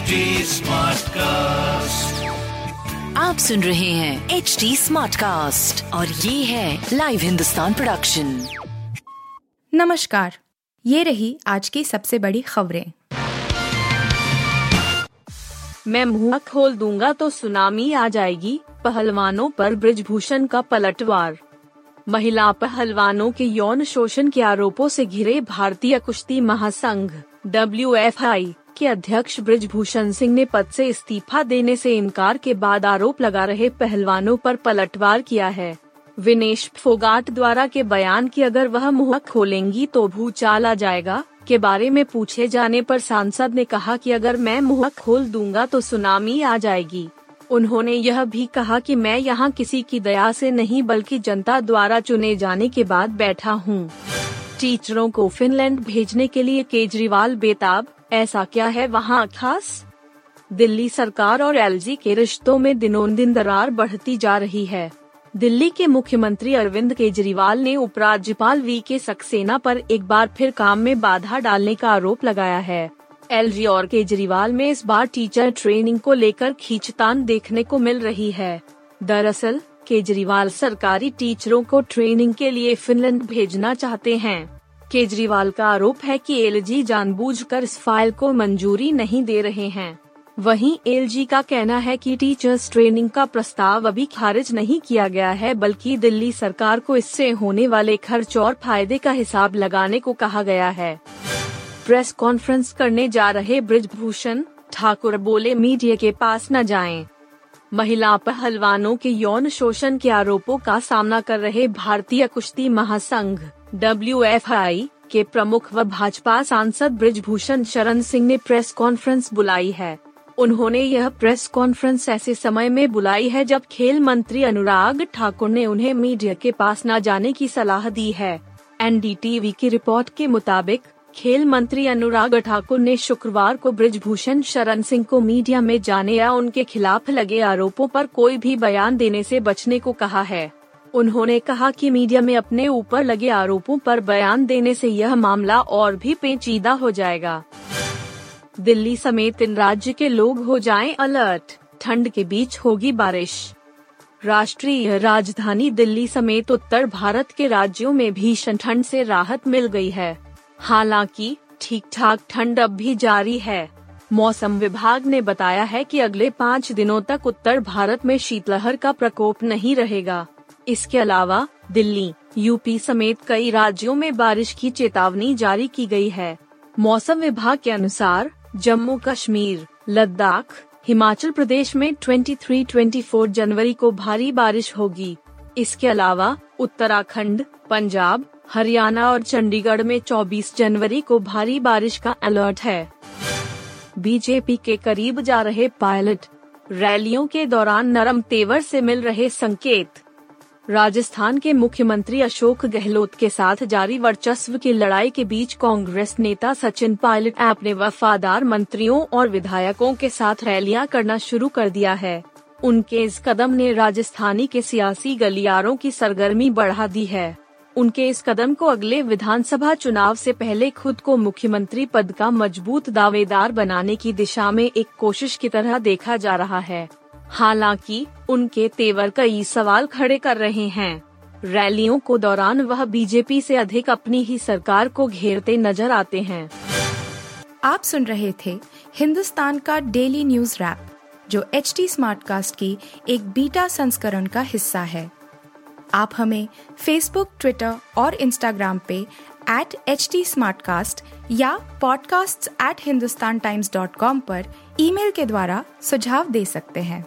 HD Smartcast. आप सुन रहे हैं एच डी स्मार्ट कास्ट और ये है लाइव हिंदुस्तान प्रोडक्शन नमस्कार ये रही आज की सबसे बड़ी खबरें। मैं मुँह खोल दूँगा तो सुनामी आ जाएगी पहलवानों पर ब्रिजभूषण का पलटवार। महिला पहलवानों के यौन शोषण के आरोपों से घिरे भारतीय कुश्ती महासंघ डब्ल्यूएफआई के अध्यक्ष ब्रिजभूषण सिंह ने पद से इस्तीफा देने से इनकार के बाद आरोप लगा रहे पहलवानों पर पलटवार किया है। विनेश फोगाट द्वारा के बयान की अगर वह मुँह खोलेंगी तो भूचाल आ जाएगा, के बारे में पूछे जाने पर सांसद ने कहा कि अगर मैं मुँह खोल दूँगा तो सुनामी आ जाएगी। उन्होंने यह भी कहा कि मैं यहाँ किसी की दया से नहीं बल्कि जनता द्वारा चुने जाने के बाद बैठा हूँ। टीचरों को फिनलैंड भेजने के लिए केजरीवाल बेताब ऐसा क्या है वहाँ खास? दिल्ली सरकार और एलजी के रिश्तों में दिनों दिन दरार बढ़ती जा रही है। दिल्ली के मुख्यमंत्री अरविंद केजरीवाल ने उपराज्यपाल वी के सक्सेना पर एक बार फिर काम में बाधा डालने का आरोप लगाया है। एलजी और केजरीवाल में इस बार टीचर ट्रेनिंग को लेकर खींचतान देखने को मिल रही है। दरअसल, केजरीवाल सरकारी टीचरों को ट्रेनिंग के लिए फिनलैंड भेजना चाहते हैं। केजरीवाल का आरोप है कि एलजी जानबूझकर इस फ़ाइल को मंजूरी नहीं दे रहे हैं। वहीं एलजी का कहना है कि टीचर्स ट्रेनिंग का प्रस्ताव अभी खारिज नहीं किया गया है, बल्कि दिल्ली सरकार को इससे होने वाले खर्च और फ़ायदे का हिसाब लगाने को कहा गया है। प्रेस कॉन्फ्रेंस करने जा रहे ब्रिजभूषण ठाकुर बोले, मीडिया के पास न जाएँ। महिला पहलवानों के यौन शोषण के आरोपों का सामना कर रहे भारतीय कुश्ती महासंघ। डब्ल्यूएफआई के प्रमुख व भाजपा सांसद ब्रिजभूषण शरण सिंह ने प्रेस कॉन्फ्रेंस बुलाई है। उन्होंने यह प्रेस कॉन्फ्रेंस ऐसे समय में बुलाई है जब खेल मंत्री अनुराग ठाकुर ने उन्हें मीडिया के पास न जाने की सलाह दी है। एनडीटीवी की रिपोर्ट के मुताबिक, खेल मंत्री अनुराग ठाकुर ने शुक्रवार को ब्रिजभूषण शरण सिंह को मीडिया में जाने या उनके खिलाफ लगे आरोपों पर कोई भी बयान देने से बचने को कहा है। उन्होंने कहा कि मीडिया में अपने ऊपर लगे आरोपों पर बयान देने से यह मामला और भी पेचीदा हो जाएगा। दिल्ली समेत इन राज्य के लोग हो जाएँ अलर्ट। ठंड के बीच होगी बारिश। राष्ट्रीय राजधानी दिल्ली समेत उत्तर भारत के राज्यों में भीषण ठंड से राहत मिल गई है। हालाँकि ठीक ठाक ठंड अब भी जारी है। मौसम विभाग ने बताया है कि अगले पाँच दिनों तक उत्तर भारत में शीतलहर का प्रकोप नहीं रहेगा। इसके अलावा, दिल्ली यूपी समेत कई राज्यों में बारिश की चेतावनी जारी की गई है। मौसम विभाग के अनुसार, जम्मू कश्मीर, लद्दाख, हिमाचल प्रदेश में 23-24 जनवरी को भारी बारिश होगी। इसके अलावा, उत्तराखंड, पंजाब, हरियाणा और चंडीगढ़ में 24 जनवरी को भारी बारिश का अलर्ट है। बीजेपी के करीब जा रहे पायलट, रैलियों के दौरान नरम तेवर से मिल रहे संकेत। राजस्थान के मुख्यमंत्री अशोक गहलोत के साथ जारी वर्चस्व की लड़ाई के बीच कांग्रेस नेता सचिन पायलट अपने वफादार मंत्रियों और विधायकों के साथ रैलियाँ करना शुरू कर दिया है। उनके इस कदम ने राजस्थानी के सियासी गलियारों की सरगर्मी बढ़ा दी है। उनके इस कदम को अगले विधानसभा चुनाव से पहले खुद को मुख्यमंत्री पद का मज़बूत दावेदार बनाने की दिशा में एक कोशिश की तरह देखा जा रहा है। हालाँकि, उनके तेवर कई सवाल खड़े कर रहे हैं। रैलियों को दौरान वह बीजेपी से अधिक अपनी ही सरकार को घेरते नज़र आते हैं। आप सुन रहे थे हिंदुस्तान का डेली न्यूज़ रैप, जो एच टी स्मार्ट कास्ट की एक बीटा संस्करण का हिस्सा है। आप हमें फेसबुक ट्विटर और इंस्टाग्राम पे एट एच टी या podcasts@hindustantimes.com पर ईमेल के द्वारा सुझाव दे सकते हैं।